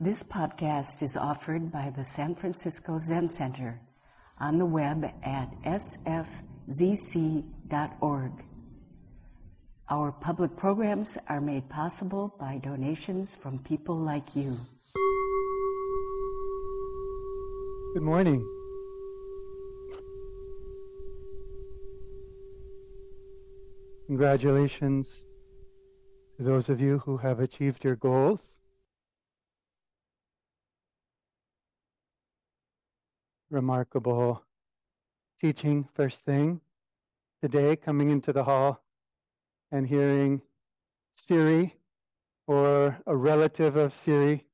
This podcast is offered by the San Francisco Zen Center on the web at sfzc.org. Our public programs are made possible by donations from people like you. Good morning. Congratulations to those of you who have achieved your goals. Remarkable teaching first thing today, coming into the hall and hearing Siri or a relative of Siri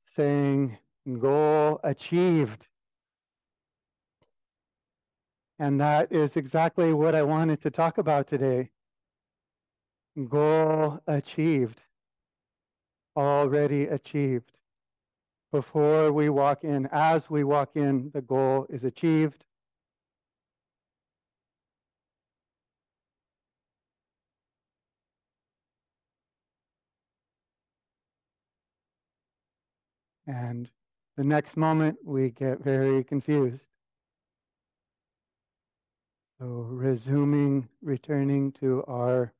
saying, goal achieved. And that is exactly what I wanted to talk about today. Goal achieved, already achieved. Before we walk in, as we walk in, the goal is achieved. And the next moment, we get very confused. So, resuming, returning to our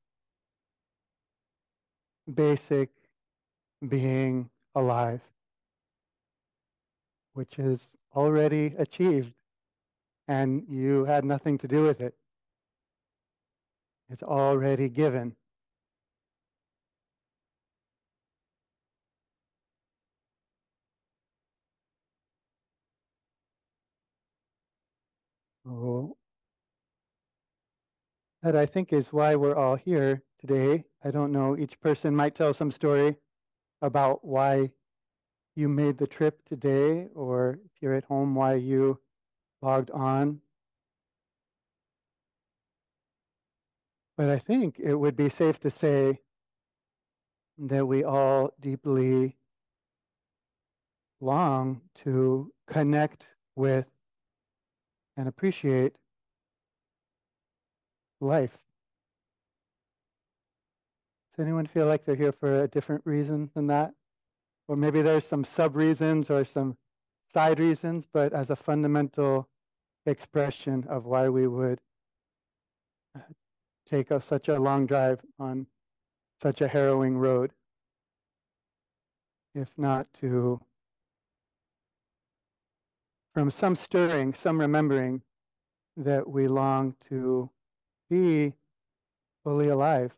basic being alive, which is already achieved, and you had nothing to do with it. It's already given. Oh, that I think is why we're all here today. I don't know, each person might tell some story about why you made the trip today, or if you're at home, why you logged on. But I think it would be safe to say that we all deeply long to connect with and appreciate life. Does anyone feel like they're here for a different reason than that? Or maybe there's some sub reasons or some side reasons, but as a fundamental expression of why we would uh, take a, such a long drive on such a harrowing road, if not to, from some stirring, some remembering that we long to be fully alive.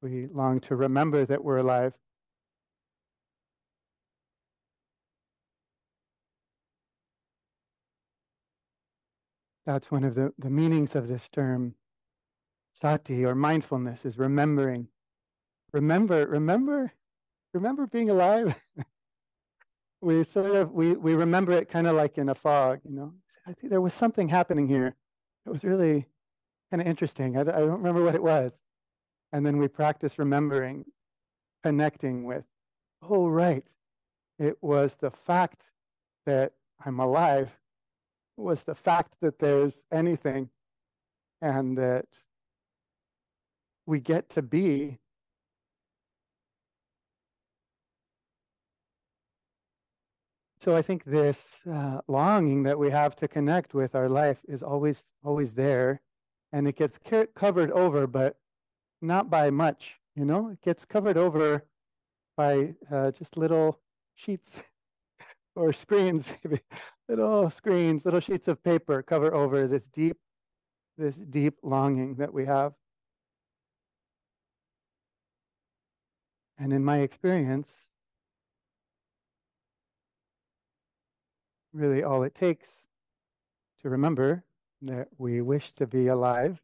We long to remember that we're alive. That's one of the, the meanings of this term, sati or mindfulness, is remembering. Remember, remember, remember being alive. we sort of we we remember it kind of like in a fog, you know. I think there was something happening here. It was really kind of interesting. I, I don't remember what it was. And then we practice remembering, connecting with, oh, right. It was the fact that I'm alive, was the fact that there's anything, and that we get to be so I think this uh, longing that we have to connect with our life is always always there, and it gets covered over, but not by much. You know, it gets covered over by uh, just little sheets or screens, maybe little screens, little sheets of paper cover over this deep, this deep longing that we have. And in my experience, really all it takes to remember that we wish to be alive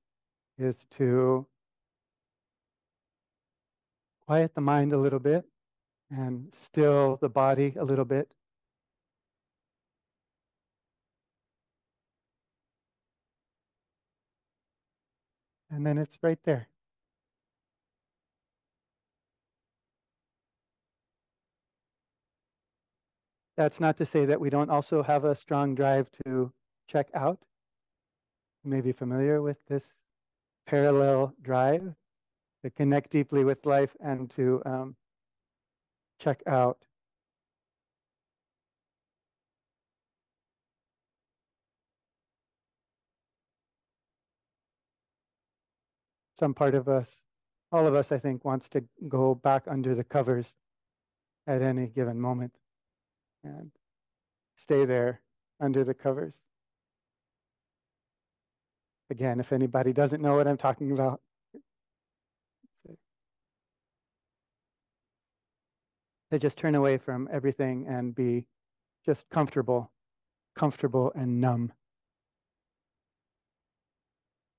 is to quiet the mind a little bit and still the body a little bit. And then it's right there. That's not to say that we don't also have a strong drive to check out. You may be familiar with this parallel drive to connect deeply with life and to um, check out. Some part of us, all of us, I think, wants to go back under the covers at any given moment and stay there under the covers. Again, if anybody doesn't know what I'm talking about, to just turn away from everything and be just comfortable, comfortable and numb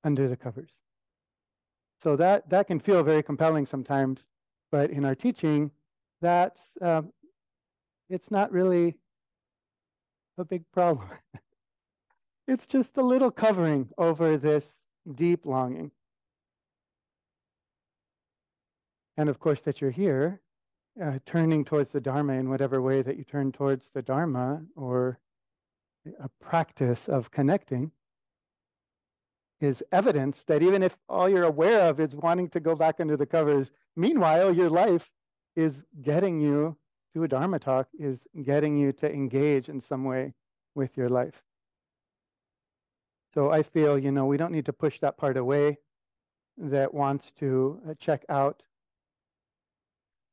under the covers. So that that can feel very compelling sometimes, but in our teaching, that's um, it's not really a big problem. it's just a little covering over this deep longing. And of course, that you're here, uh, turning towards the Dharma in whatever way that you turn towards the Dharma or a practice of connecting is evidence that even if all you're aware of is wanting to go back under the covers, meanwhile, your life is getting you to a Dharma talk, is getting you to engage in some way with your life. So I feel, you know, we don't need to push that part away that wants to uh, check out.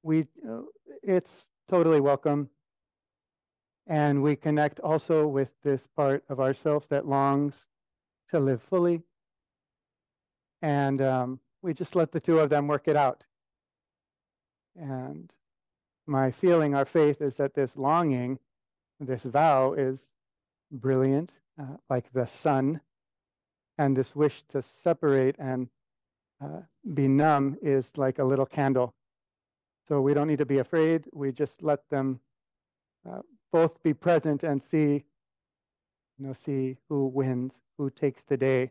We, uh, it's totally welcome. And we connect also with this part of ourself that longs to live fully. And um, we just let the two of them work it out. And my feeling, our faith, is that this longing, this vow, is brilliant, uh, like the sun, and this wish to separate and uh, be numb is like a little candle. So we don't need to be afraid. We just let them uh, both be present and see, you know, see who wins, who takes the day.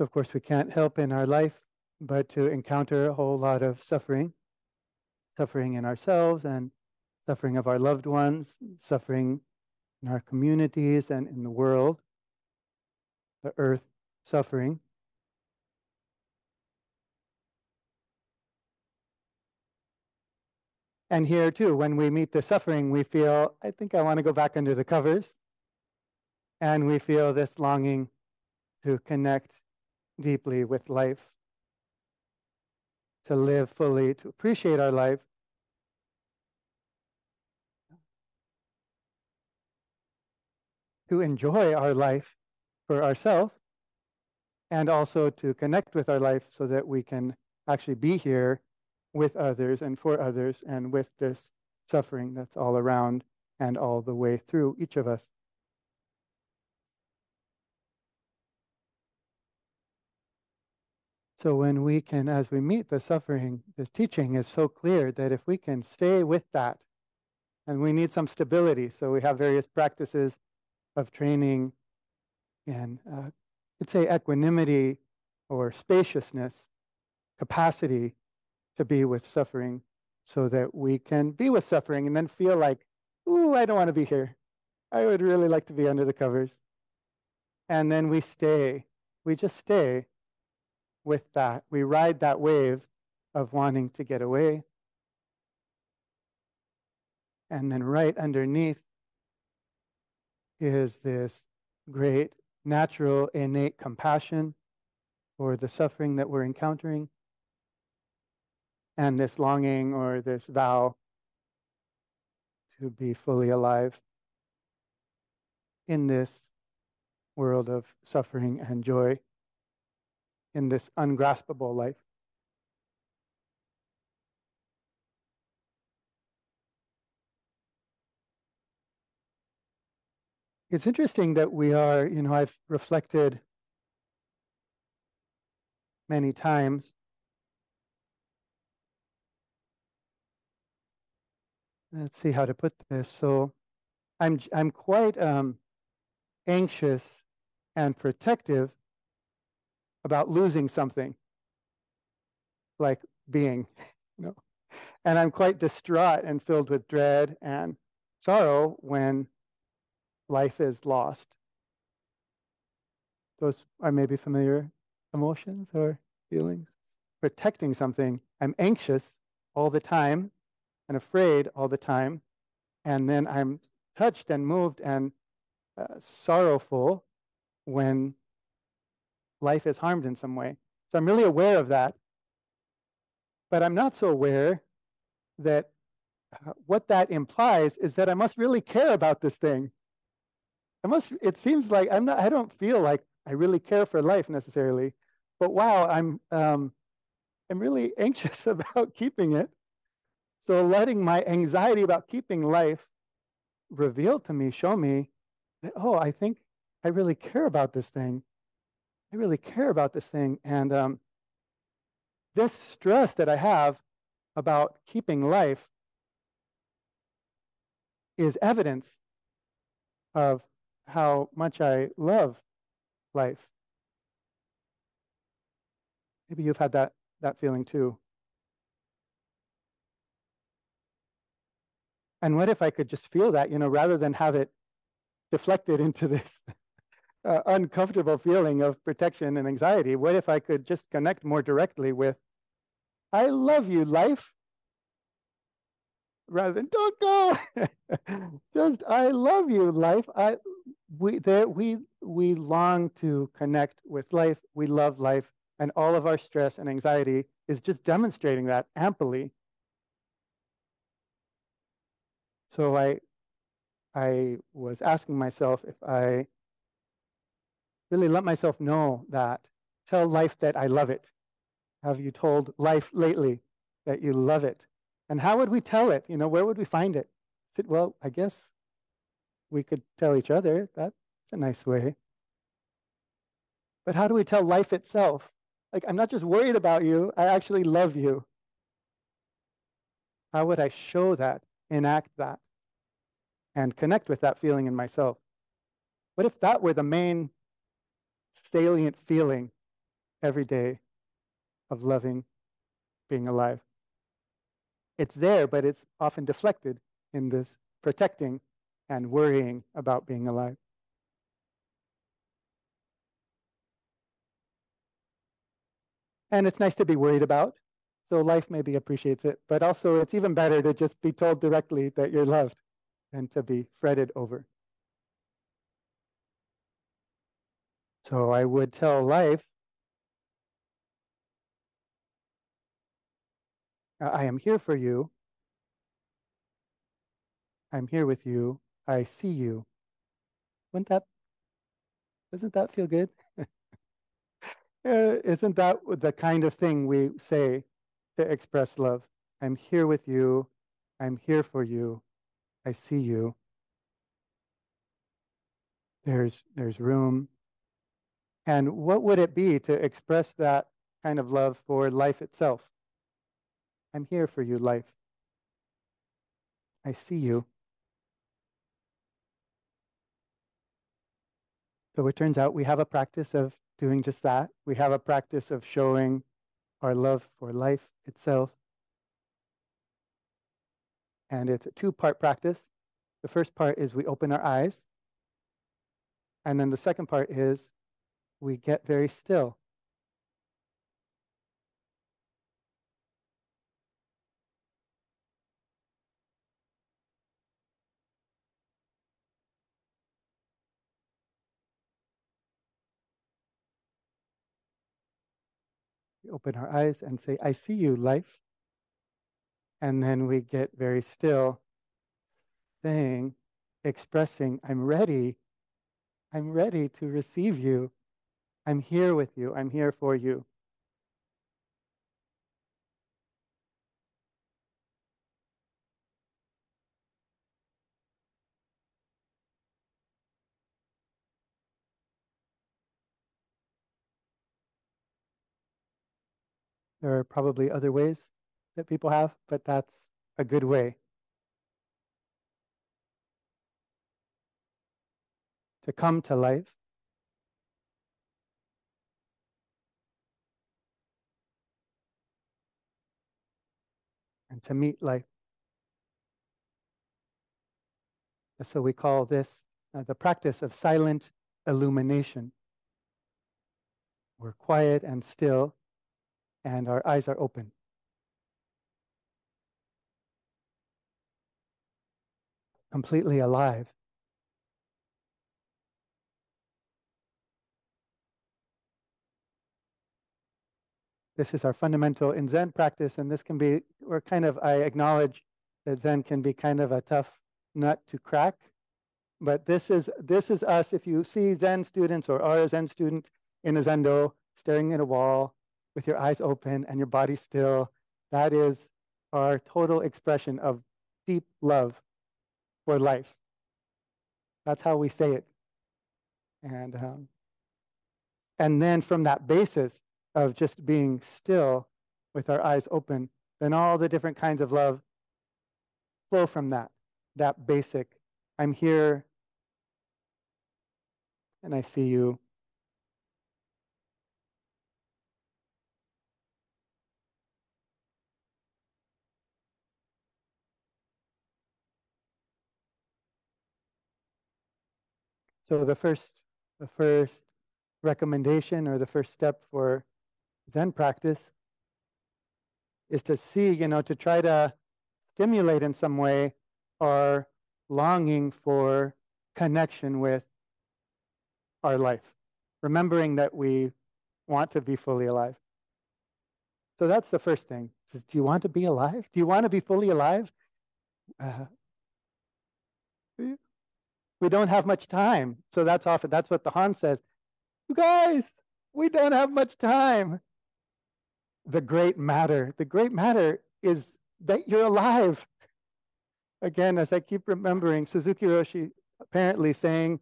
Of course, we can't help in our life but to encounter a whole lot of suffering suffering in ourselves and suffering of our loved ones, suffering in our communities and in the world, the earth suffering. And here too, when we meet the suffering, we feel, I think I want to go back under the covers. And we feel this longing to connect deeply with life, to live fully, to appreciate our life. To enjoy our life for ourselves and also to connect with our life so that we can actually be here with others and for others and with this suffering that's all around and all the way through each of us. So when we can, as we meet the suffering, this teaching is so clear that if we can stay with that, and we need some stability, so we have various practices of training and uh, I'd say equanimity or spaciousness, capacity to be with suffering, so that we can be with suffering and then feel like, ooh, I don't want to be here. I would really like to be under the covers. And then we stay. We just stay with that. We ride that wave of wanting to get away. And then right underneath is this great natural innate compassion for the suffering that we're encountering and this longing or this vow to be fully alive in this world of suffering and joy in this ungraspable life. It's interesting that we are, you know, I've reflected many times let's see how to put this. So I'm I'm quite um, anxious and protective about losing something like being, you know. And I'm quite distraught and filled with dread and sorrow when life is lost. Those are maybe familiar emotions or feelings. Protecting something, I'm anxious all the time and afraid all the time. And then I'm touched and moved and uh, sorrowful when life is harmed in some way. So I'm really aware of that. But I'm not so aware that uh, what that implies is that I must really care about this thing. I must, it seems like I'm not, I don't feel like I really care for life necessarily, but wow, I'm, um, I'm really anxious about keeping it. So letting my anxiety about keeping life reveal to me, show me that, oh, I think I really care about this thing. I really care about this thing. And um, this stress that I have about keeping life is evidence of how much I love life. Maybe you've had that, that feeling too. And what if I could just feel that, you know, rather than have it deflected into this uh, uncomfortable feeling of protection and anxiety? What if I could just connect more directly with, I love you, life? Rather than don't go, just I love you, life. I we there we we long to connect with life. We love life, and all of our stress and anxiety is just demonstrating that amply. So I I was asking myself if I really let myself know that, tell life that I love it. Have you told life lately that you love it? And how would we tell it? You know, where would we find it? Well, I guess we could tell each other. That's a nice way. But how do we tell life itself? Like, I'm not just worried about you, I actually love you. How would I show that, enact that, and connect with that feeling in myself? What if that were the main salient feeling every day of loving being alive? It's there, but it's often deflected in this protecting and worrying about being alive. And it's nice to be worried about. So life maybe appreciates it, but also it's even better to just be told directly that you're loved than to be fretted over. So I would tell life, I am here for you. I'm here with you. I see you. Wouldn't that, doesn't that feel good? Uh, isn't that the kind of thing we say to express love? I'm here with you. I'm here for you. I see you. There's, there's room. And what would it be to express that kind of love for life itself? I'm here for you, life. I see you. So it turns out we have a practice of doing just that. We have a practice of showing our love for life itself. And it's a two part practice. The first part is we open our eyes. And then the second part is we get very still. We open our eyes and say, I see you, life. And then we get very still, saying, expressing, I'm ready. I'm ready to receive you. I'm here with you. I'm here for you. There are probably other ways that people have, but that's a good way to come to life. And to meet life. So we call this uh, the practice of silent illumination. We're quiet and still, and our eyes are open. Completely alive. This is our fundamental in Zen practice, and this can be, we're kind of, I acknowledge that Zen can be kind of a tough nut to crack. But this is this is us. If you see Zen students or are a Zen student in a Zendo staring at a wall with your eyes open and your body still, that is our total expression of deep love for life. That's how we say it. And um, and then from that basis of just being still with our eyes open, then all the different kinds of love flow from that that basic I'm here and I see you. So the first the first recommendation or the first step for Zen practice is to see, you know, to try to stimulate in some way our longing for connection with our life, remembering that we want to be fully alive. So that's the first thing. Says, do you want to be alive? Do you want to be fully alive? Uh, we don't have much time. So that's often that's what the Han says. You guys, we don't have much time. The great matter, the great matter is that you're alive again, as I keep remembering, Suzuki Roshi apparently saying,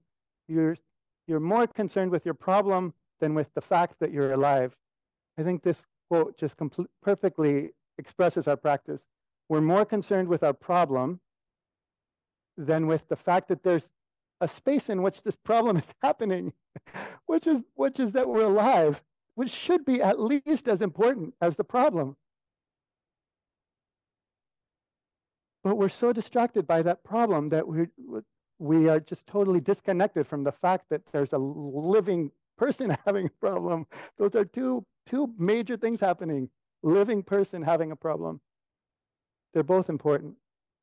you're, you're more concerned with your problem than with the fact that you're alive. I think this quote just perfectly expresses our practice. We're more concerned with our problem than with the fact that there's a space in which this problem is happening, which is which is that we're alive, which should be at least as important as the problem. But we're so distracted by that problem that we we are just totally disconnected from the fact that there's a living person having a problem. Those are two two major things happening. Living person having a problem. They're both important.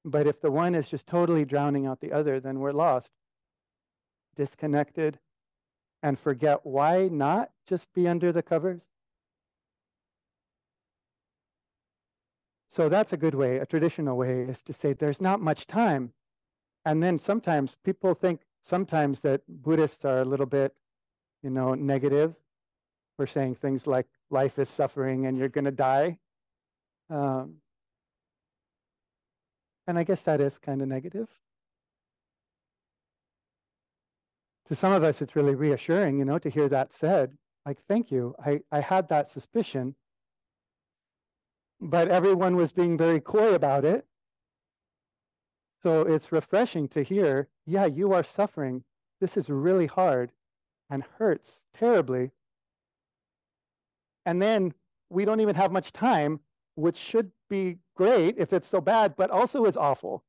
But if the one is just totally drowning out the other, then we're lost. Disconnected and forget why not just be under the covers? So that's a good way, a traditional way is to say there's not much time. And then sometimes people think sometimes that Buddhists are a little bit, you know, negative. We're saying things like life is suffering and you're going to die. Um, and I guess that is kind of negative. To some of us, it's really reassuring, you know, to hear that said. Like, thank you. I, I had that suspicion but everyone was being very coy about it. So it's refreshing to hear, yeah, you are suffering. This is really hard and hurts terribly. And then we don't even have much time, which should be great if it's so bad, but also is awful.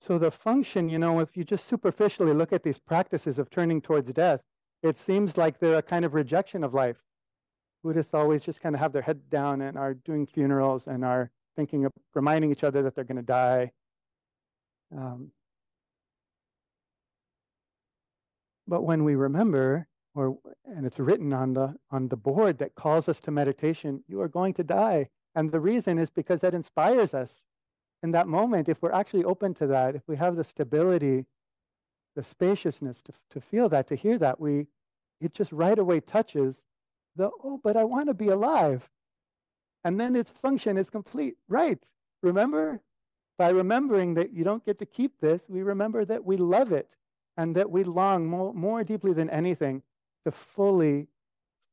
So the function, you know, if you just superficially look at these practices of turning towards death, it seems like they're a kind of rejection of life. Buddhists always just kind of have their head down and are doing funerals and are thinking of reminding each other that they're going to die. Um, but when we remember, or and it's written on the on the board that calls us to meditation, you are going to die. And the reason is because that inspires us in that moment. If we're actually open to that, if we have the stability the spaciousness to, to feel that, to hear that, we it just right away touches the, oh, but I want to be alive. And then its function is complete. Right. Remember? By remembering that you don't get to keep this, we remember that we love it and that we long more, more deeply than anything to fully,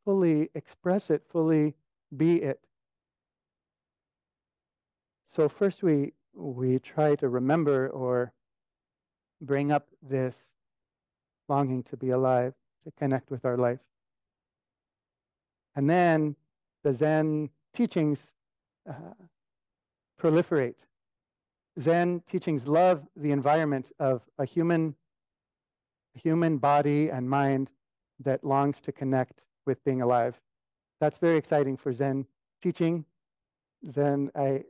fully express it, fully be it. So first we we try to remember or bring up this longing to be alive, to connect with our life. And then the Zen teachings uh, proliferate. Zen teachings love the environment of a human, human body and mind that longs to connect with being alive. That's very exciting for Zen teaching. Zen, I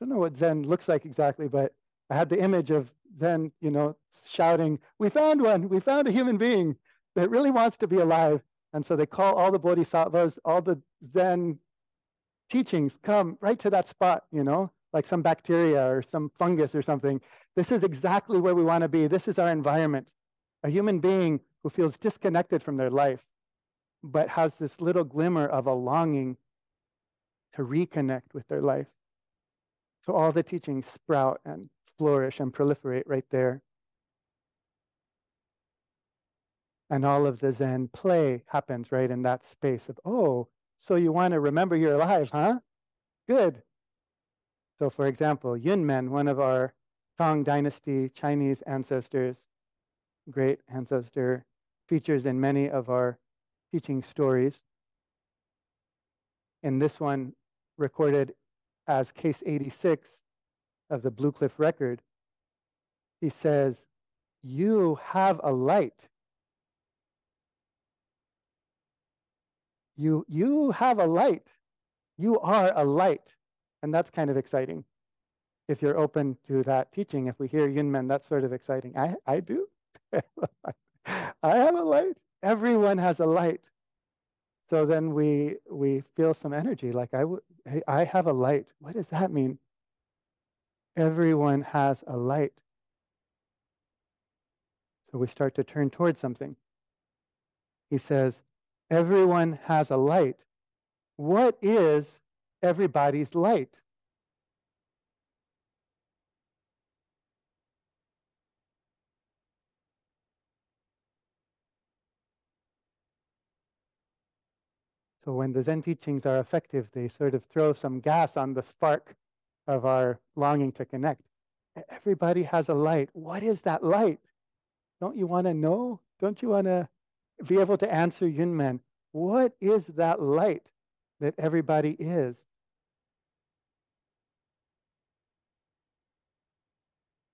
don't know what Zen looks like exactly, but I had the image of Zen, you know, shouting, We found one, we found a human being that really wants to be alive. And so they call all the bodhisattvas, all the Zen teachings come right to that spot, you know, like some bacteria or some fungus or something. This is exactly where we want to be. This is our environment. A human being who feels disconnected from their life, but has this little glimmer of a longing to reconnect with their life. So all the teachings sprout and flourish and proliferate right there. And all of the Zen play happens right in that space of, oh, so you want to remember you're alive, huh? Good. So, for example, Yunmen, one of our Tang Dynasty Chinese ancestors, great ancestor, features in many of our teaching stories. In this one, recorded as case 86 of the Blue Cliff record, he says, You have a light You, you have a light. You are a light. And that's kind of exciting. If you're open to that teaching, if we hear Yunmen, that's sort of exciting. I, I do. I have a light. Everyone has a light. So then we we feel some energy. Like I would, I have a light. What does that mean? Everyone has a light. So we start to turn towards something. He says, Everyone has a light. What is everybody's light? So when the Zen teachings are effective, they sort of throw some gas on the spark of our longing to connect. Everybody has a light. What is that light? Don't you want to know? Don't you want to be able to answer Yunmen, what is that light that everybody is?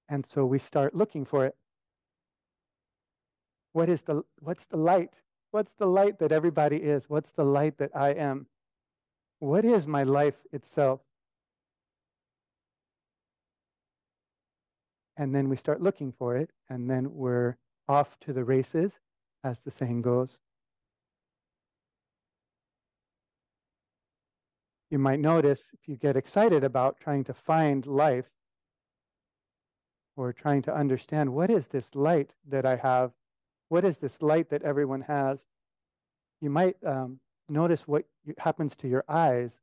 And so we start looking for it. What is the what's the light? What's the light that everybody is? What's the light that I am? What is my life itself? And then we start looking for it, and then we're off to the races as the saying goes. You might notice if you get excited about trying to find life or trying to understand what is this light that I have? What is this light that everyone has? You might um, notice what happens to your eyes.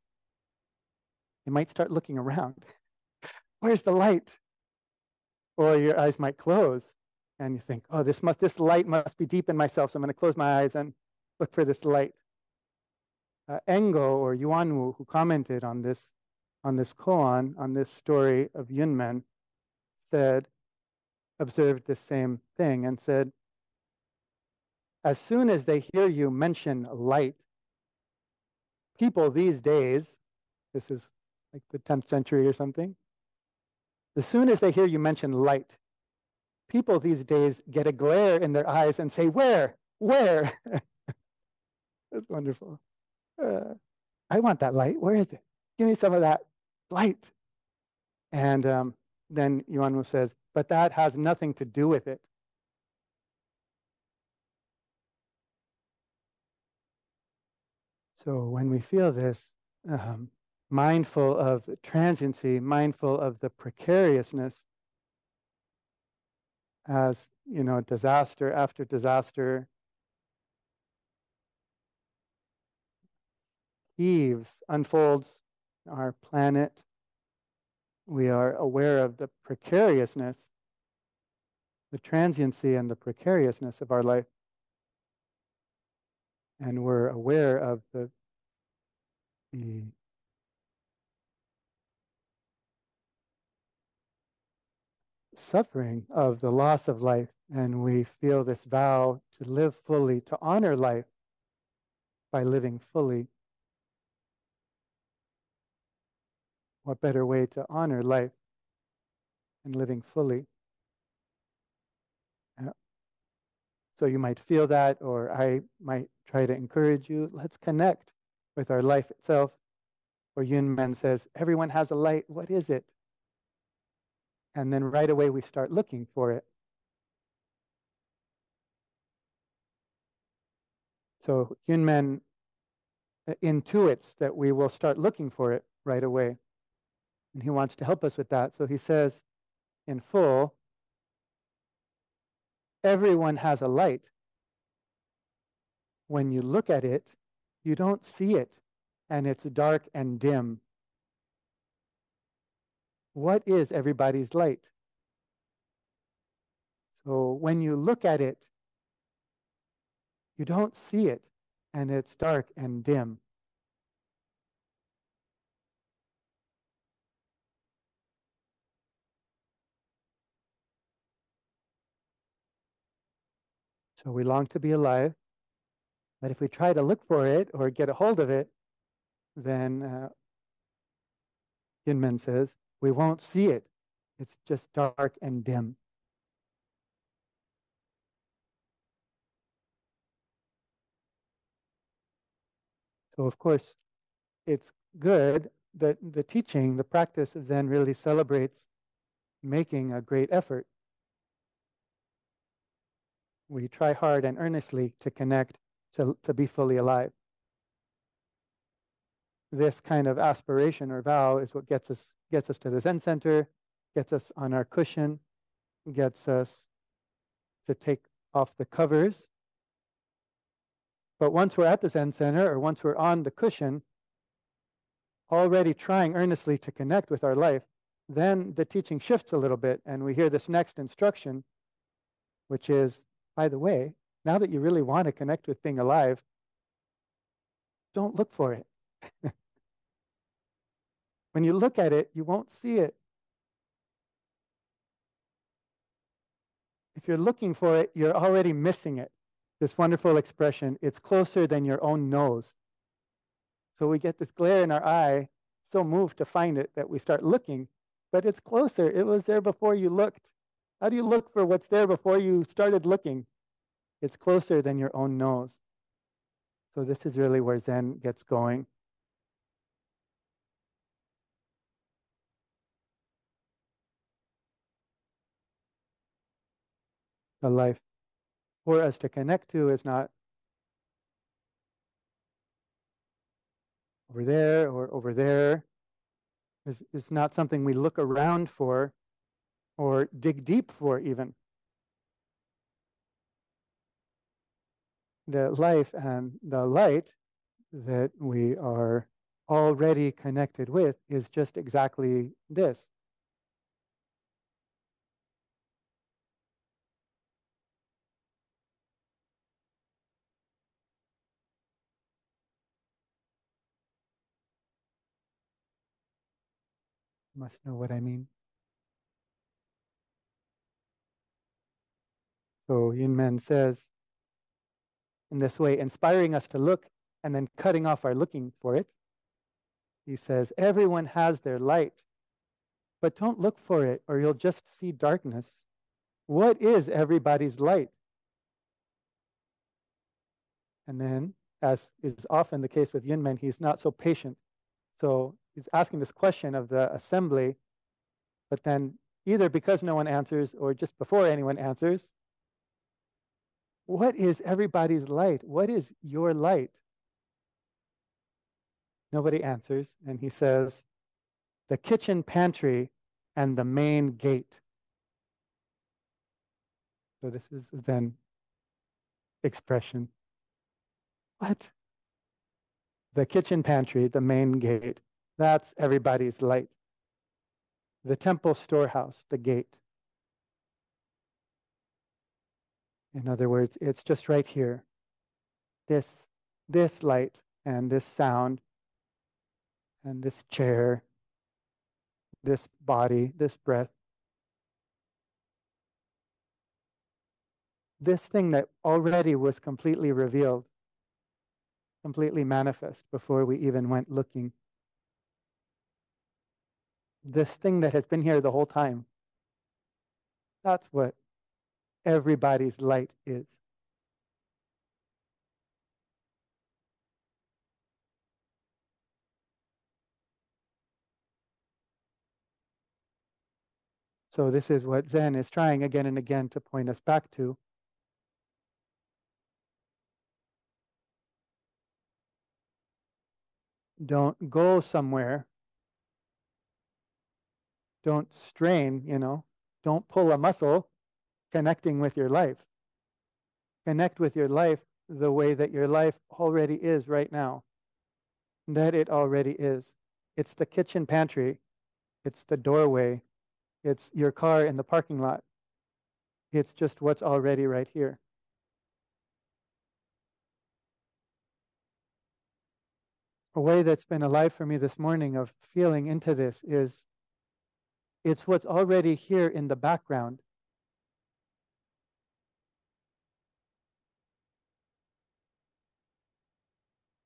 You might start looking around. Where's the light? Or your eyes might close and you think, oh, this must this light must be deep in myself, so I'm going to close my eyes and look for this light. Uh, Engo or Yuanwu, who commented on this on this koan, on this story of Yunmen, said, observed the same thing and said, as soon as they hear you mention light, people these days, this is like the 10th century or something, as soon as they hear you mention light, people these days get a glare in their eyes and say, Where? Where? That's wonderful. Uh, I want that light. Where is it? Give me some of that light. And um, then Yuanwu says, But that has nothing to do with it. So when we feel this, um, mindful of transiency, mindful of the precariousness as you know disaster after disaster heaves unfolds our planet we are aware of the precariousness the transiency and the precariousness of our life and we're aware of the the suffering of the loss of life, and we feel this vow to live fully, to honor life by living fully. What better way to honor life and living fully? So you might feel that, or I might try to encourage you. Let's connect with our life itself. Or Yunmen says, everyone has a light. What is it? And then right away we start looking for it. So Yunmen uh, intuits that we will start looking for it right away. And he wants to help us with that. So he says in full, everyone has a light. When you look at it, you don't see it, and it's dark and dim. What is everybody's light? So when you look at it, you don't see it, and it's dark and dim. So we long to be alive. But if we try to look for it or get a hold of it, then uh, Yunmen says, we won't see it. It's just dark and dim. So, of course, it's good that the teaching, the practice of Zen really celebrates making a great effort we try hard and earnestly to connect, to, to be fully alive. This kind of aspiration or vow is what gets us gets us to the Zen center, gets us on our cushion, gets us to take off the covers. But once we're at the Zen center or once we're on the cushion, already trying earnestly to connect with our life, then the teaching shifts a little bit and we hear this next instruction, which is by the way, now that you really want to connect with being alive, don't look for it. when you look at it, you won't see it. If you're looking for it, you're already missing it. This wonderful expression, it's closer than your own nose. So we get this glare in our eye, so moved to find it that we start looking, but it's closer. It was there before you looked. How do you look for what's there before you started looking? It's closer than your own nose. So this is really where Zen gets going. The life for us to connect to is not over there or over there. It's, it's not something we look around for or dig deep for, even. The life and the light that we are already connected with is just exactly this. must know what I mean. So Yunmen says in this way, inspiring us to look and then cutting off our looking for it. He says, Everyone has their light, but don't look for it or you'll just see darkness. What is everybody's light? And then, as is often the case with Yunmen, he's not so patient. So he's asking this question of the assembly, but then either because no one answers or just before anyone answers, what is everybody's light? What is your light? Nobody answers. And he says, the kitchen pantry and the main gate. So this is Zen expression. What? The kitchen pantry, the main gate. That's everybody's light. The temple storehouse, the gate. In other words, it's just right here. This, this light and this sound and this chair, this body, this breath. this thing that already was completely revealed, completely manifest before we even went looking. This thing that has been here the whole time. That's what everybody's light is. So, this is what Zen is trying again and again to point us back to. Don't go somewhere. Don't strain, you know. Don't pull a muscle connecting with your life. Connect with your life the way that your life already is right now. That it already is. It's the kitchen pantry, it's the doorway, it's your car in the parking lot. It's just what's already right here. A way that's been alive for me this morning of feeling into this is it's what's already here in the background.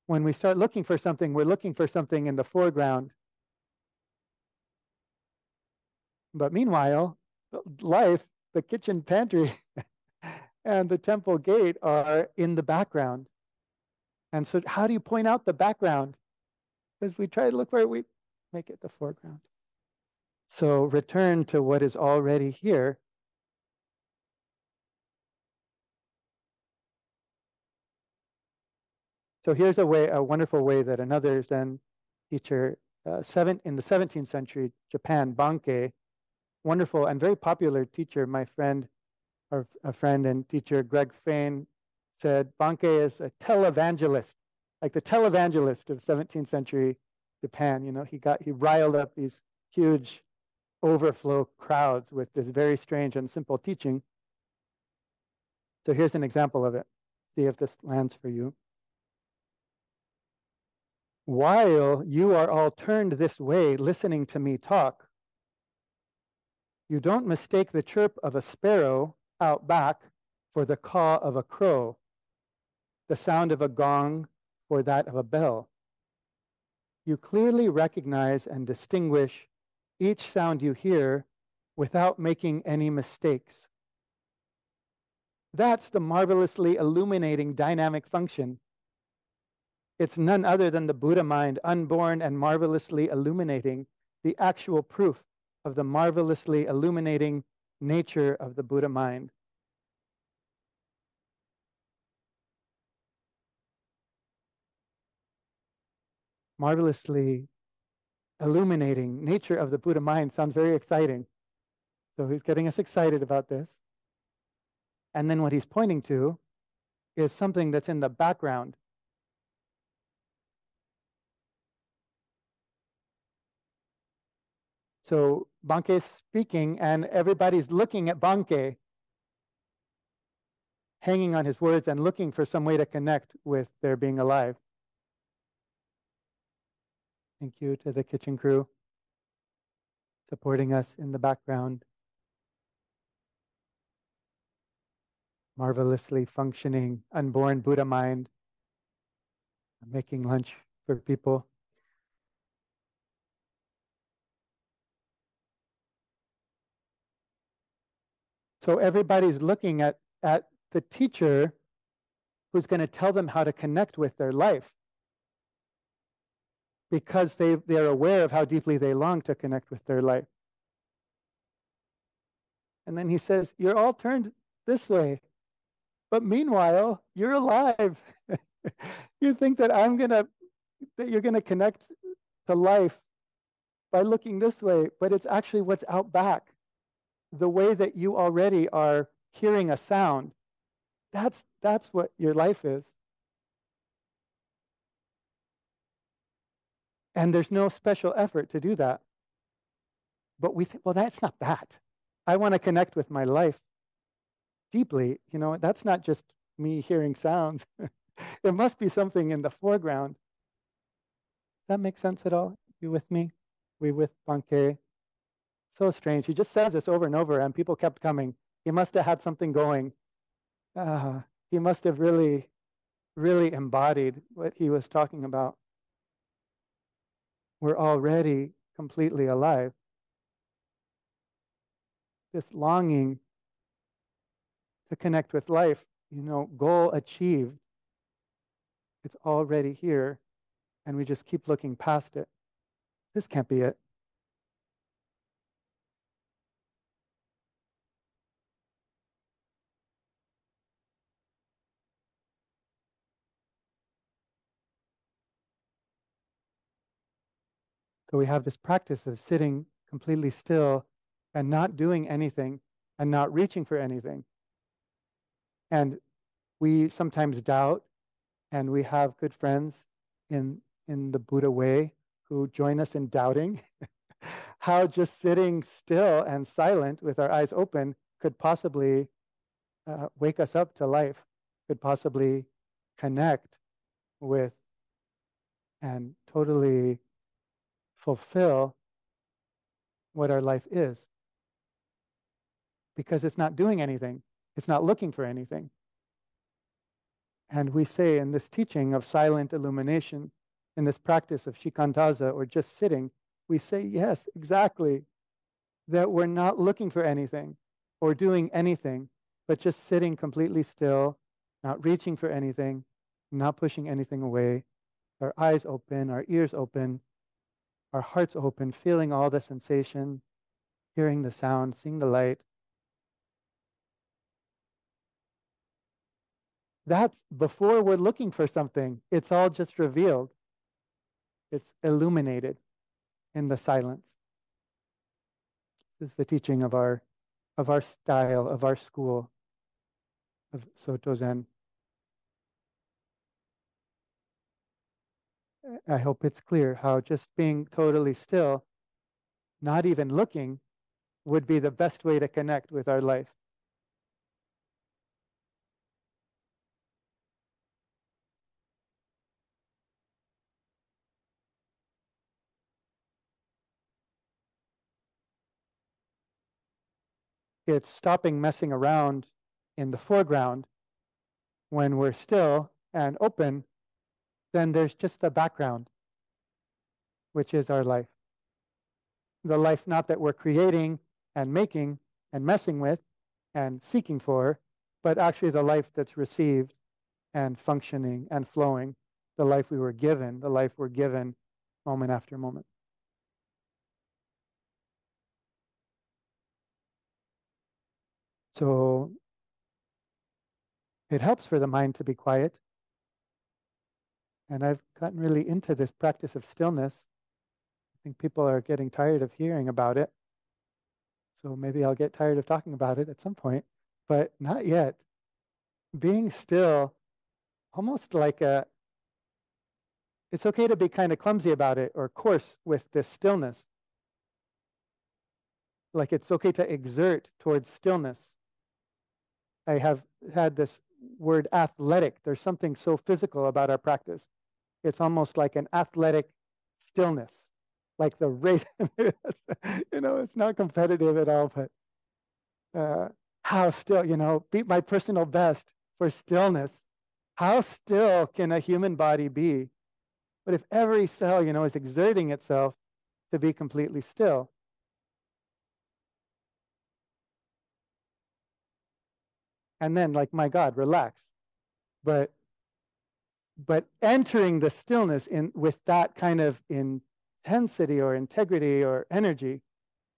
When we start looking for something, we're looking for something in the foreground. But meanwhile, life, the kitchen pantry, and the temple gate are in the background. And so, how do you point out the background? As we try to look where we make it the foreground. So, return to what is already here. So here's a way, a wonderful way that another Zen teacher, uh, seven in the 17th century Japan, Bankei, wonderful and very popular teacher, my friend, our a friend and teacher Greg Fain said Bankei is a televangelist, like the televangelist of 17th century Japan. You know, he got he riled up these huge overflow crowds with this very strange and simple teaching. So here's an example of it. See if this lands for you. While you are all turned this way listening to me talk, you don't mistake the chirp of a sparrow out back for the caw of a crow, the sound of a gong for that of a bell. You clearly recognize and distinguish each sound you hear without making any mistakes. That's the marvelously illuminating dynamic function. It's none other than the Buddha mind, unborn and marvelously illuminating the actual proof of the marvelously illuminating nature of the Buddha mind. Marvelously illuminating nature of the Buddha mind sounds very exciting. So he's getting us excited about this. And then what he's pointing to is something that's in the background So Bankei is speaking, and everybody's looking at Bankei, hanging on his words and looking for some way to connect with their being alive. Thank you to the kitchen crew supporting us in the background. Marvelously functioning, unborn Buddha mind, making lunch for people. So everybody's looking at, at the teacher who's going to tell them how to connect with their life because they, they're aware of how deeply they long to connect with their life. And then he says, You're all turned this way. But meanwhile, you're alive. you think that I'm going to, that you're going to connect to life by looking this way, but it's actually what's out back the way that you already are hearing a sound. That's, that's what your life is. And there's no special effort to do that. But we think, well, that's not that. I want to connect with my life deeply. You know, that's not just me hearing sounds. there must be something in the foreground. That makes sense at all? You with me? We with Bankei? So strange. He just says this over and over, and people kept coming. He must have had something going. uh, he must have really, really embodied what he was talking about. We're already completely alive. This longing to connect with life, you know, goal achieved. It's already here, and we just keep looking past it. This can't be it. We have this practice of sitting completely still and not doing anything and not reaching for anything. And we sometimes doubt, and we have good friends in, in the Buddha way who join us in doubting how just sitting still and silent with our eyes open could possibly uh, wake us up to life, could possibly connect with and totally fulfill what our life is. Because it's not doing anything, it's not looking for anything. And we say in this teaching of silent illumination, in this practice of shikantaza or just sitting, we say, yes, exactly, that we're not looking for anything or doing anything, but just sitting completely still, not reaching for anything, not pushing anything away, our eyes open, our ears open, our hearts open, feeling all the sensation, hearing the sound, seeing the light. That's before we're looking for something. It's all just revealed. It's illuminated in the silence. This is the teaching of our of our style, of our school, of Soto Zen. I hope it's clear how just being totally still, not even looking, would be the best way to connect with our life. It's stopping messing around in the foreground when we're still and open then there's just the background, which is our life. The life not that we're creating and making and messing with and seeking for, but actually the life that's received and functioning and flowing, the life we were given, the life we're given moment after moment. So it helps for the mind to be quiet and I've gotten really into this practice of stillness. I think people are getting tired of hearing about it. So maybe I'll get tired of talking about it at some point, but not yet. Being still, almost like a, it's okay to be kind of clumsy about it or coarse with this stillness. Like it's okay to exert towards stillness. I have had this word athletic. There's something so physical about our practice it's almost like an athletic stillness, like the race. you know, it's not competitive at all, but uh, how still, you know, beat my personal best for stillness. How still can a human body be? But if every cell, you know, is exerting itself to be completely still, and then like my god relax but but entering the stillness in with that kind of intensity or integrity or energy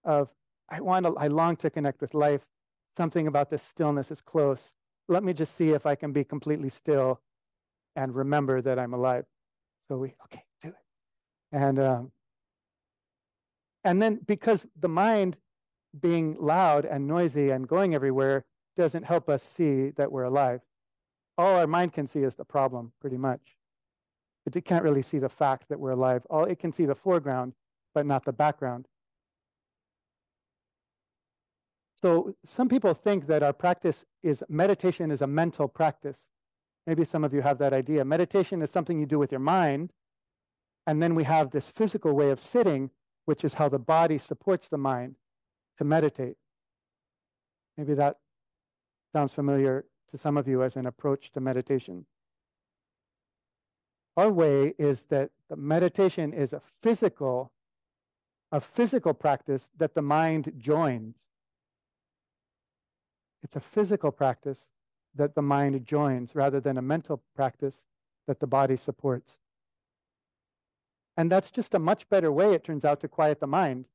of I want to I long to connect with life. Something about this stillness is close. Let me just see if I can be completely still and remember that I'm alive. So we okay, do it. And um, and then because the mind being loud and noisy and going everywhere doesn't help us see that we're alive all our mind can see is the problem, pretty much. It can't really see the fact that we're alive. All it can see the foreground, but not the background. So some people think that our practice is meditation is a mental practice. Maybe some of you have that idea. Meditation is something you do with your mind, and then we have this physical way of sitting, which is how the body supports the mind to meditate. Maybe that sounds familiar to some of you as an approach to meditation. Our way is that the meditation is a physical, a physical practice that the mind joins. It's a physical practice that the mind joins rather than a mental practice that the body supports. And that's just a much better way, it turns out, to quiet the mind.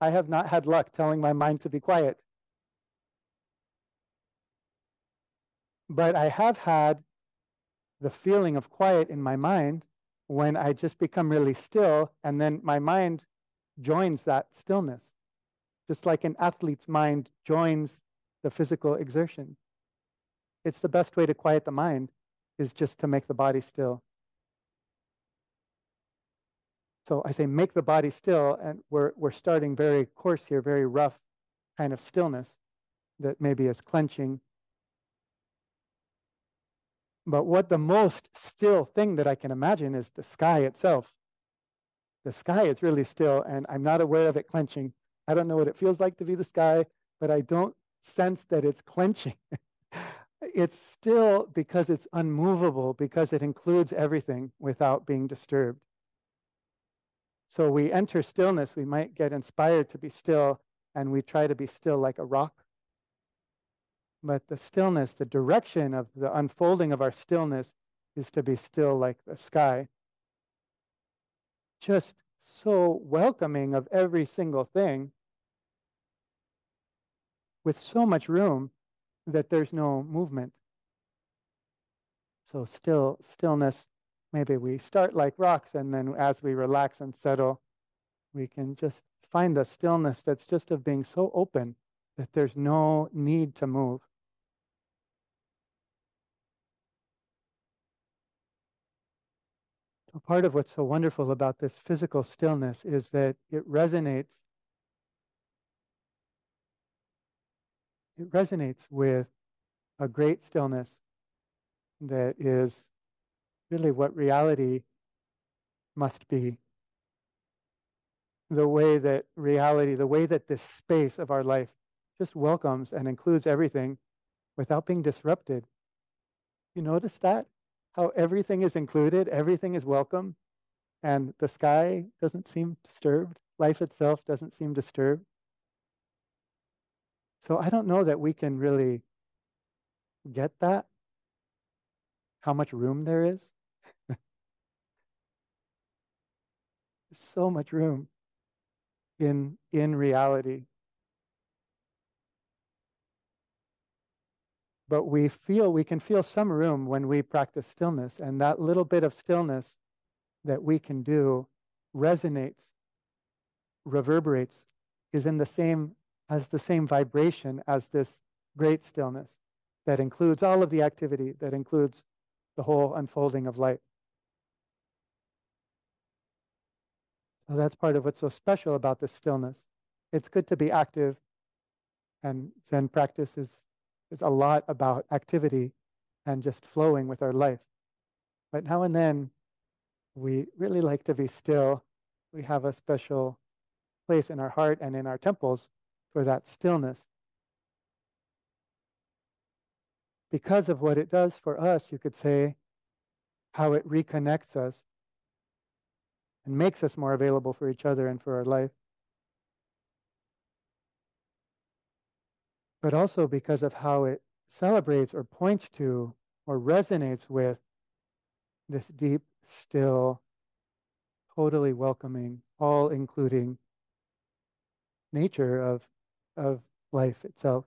I have not had luck telling my mind to be quiet. But I have had the feeling of quiet in my mind when I just become really still, and then my mind joins that stillness, just like an athlete's mind joins the physical exertion. It's the best way to quiet the mind is just to make the body still. So I say make the body still, and we're, we're starting very coarse here, very rough kind of stillness that maybe is clenching but what the most still thing that I can imagine is the sky itself. The sky is really still, and I'm not aware of it clenching. I don't know what it feels like to be the sky, but I don't sense that it's clenching. it's still because it's unmovable, because it includes everything without being disturbed. So we enter stillness, we might get inspired to be still, and we try to be still like a rock but the stillness, the direction of the unfolding of our stillness is to be still like the sky. Just so welcoming of every single thing with so much room that there's no movement. So still stillness, maybe we start like rocks and then as we relax and settle, we can just find the stillness that's just of being so open that there's no need to move. Part of what's so wonderful about this physical stillness is that it resonates. It resonates with a great stillness that is really what reality must be the way that reality, the way that this space of our life just welcomes and includes everything without being disrupted. You notice that? How everything is included, everything is welcome, and the sky doesn't seem disturbed. Life itself doesn't seem disturbed. So I don't know that we can really get that, how much room there is. There's so much room in in reality but we feel we can feel some room when we practice stillness and that little bit of stillness that we can do resonates reverberates is in the same has the same vibration as this great stillness that includes all of the activity that includes the whole unfolding of light So that's part of what's so special about this stillness. It's good to be active, and Zen practice is, is a lot about activity and just flowing with our life. But now and then, we really like to be still. We have a special place in our heart and in our temples for that stillness. Because of what it does for us, you could say, how it reconnects us and makes us more available for each other and for our life. But also because of how it celebrates or points to or resonates with this deep, still, totally welcoming, all including nature of, of life itself.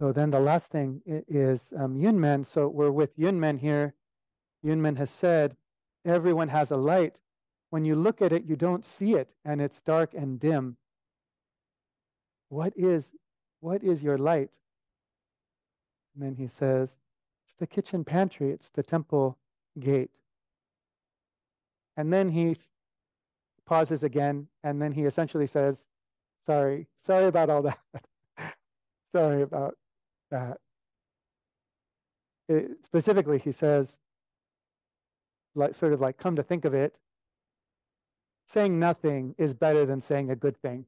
So then the last thing is um, Yunmen. So we're with Yunmen here. Yunmen has said, everyone has a light. When you look at it, you don't see it, and it's dark and dim. What is, what is your light? And then he says, it's the kitchen pantry, it's the temple gate. And then he pauses again, and then he essentially says, sorry, sorry about all that. sorry about that it, specifically he says like sort of like come to think of it saying nothing is better than saying a good thing.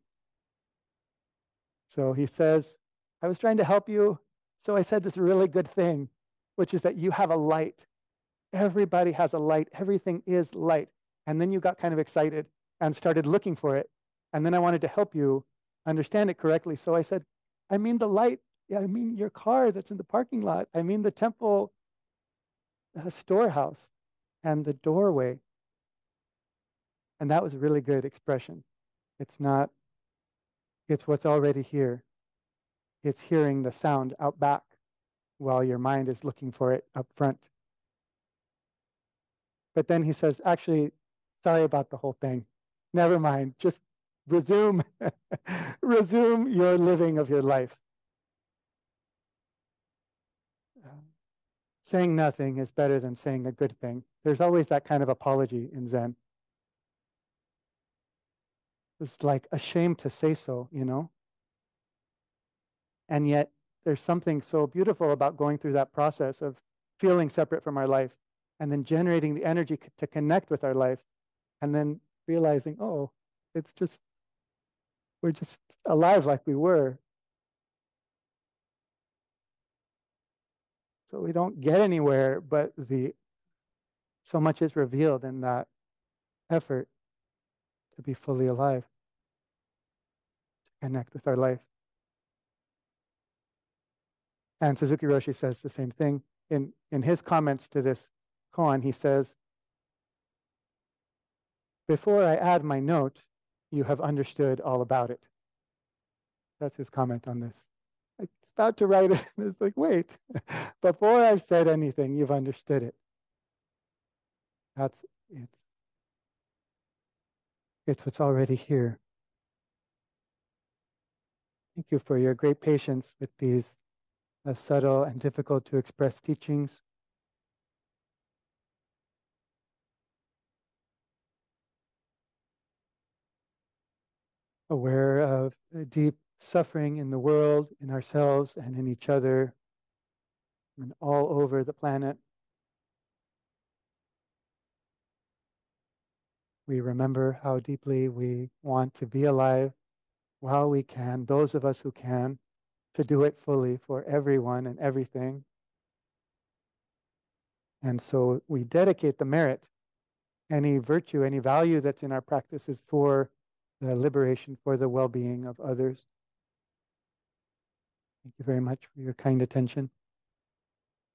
So he says, I was trying to help you, so I said this really good thing, which is that you have a light. Everybody has a light, everything is light. And then you got kind of excited and started looking for it. And then I wanted to help you understand it correctly. So I said, I mean the light. Yeah, I mean your car that's in the parking lot. I mean the temple uh, storehouse and the doorway. And that was a really good expression. It's not, it's what's already here. It's hearing the sound out back while your mind is looking for it up front. But then he says, actually, sorry about the whole thing. Never mind. Just resume, resume your living of your life. Saying nothing is better than saying a good thing. There's always that kind of apology in Zen. It's like a shame to say so, you know? And yet, there's something so beautiful about going through that process of feeling separate from our life and then generating the energy to connect with our life and then realizing, oh, it's just, we're just alive like we were. So we don't get anywhere, but the so much is revealed in that effort to be fully alive, to connect with our life. And Suzuki Roshi says the same thing. In, in his comments to this koan, he says, Before I add my note, you have understood all about it. That's his comment on this. About to write it, and it's like, wait, before I've said anything, you've understood it. That's it. It's what's already here. Thank you for your great patience with these uh, subtle and difficult to express teachings. Aware of deep suffering in the world, in ourselves, and in each other, and all over the planet. We remember how deeply we want to be alive while we can, those of us who can, to do it fully for everyone and everything. And so we dedicate the merit, any virtue, any value that's in our practices for the liberation, for the well being of others. Thank you very much for your kind attention.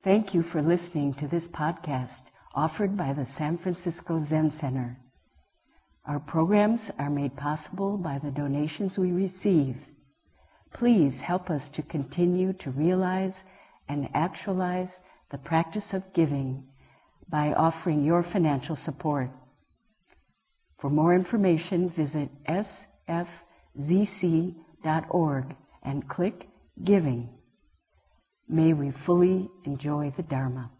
Thank you for listening to this podcast offered by the San Francisco Zen Center. Our programs are made possible by the donations we receive. Please help us to continue to realize and actualize the practice of giving by offering your financial support. For more information, visit sfzc.org and click Giving. May we fully enjoy the Dharma.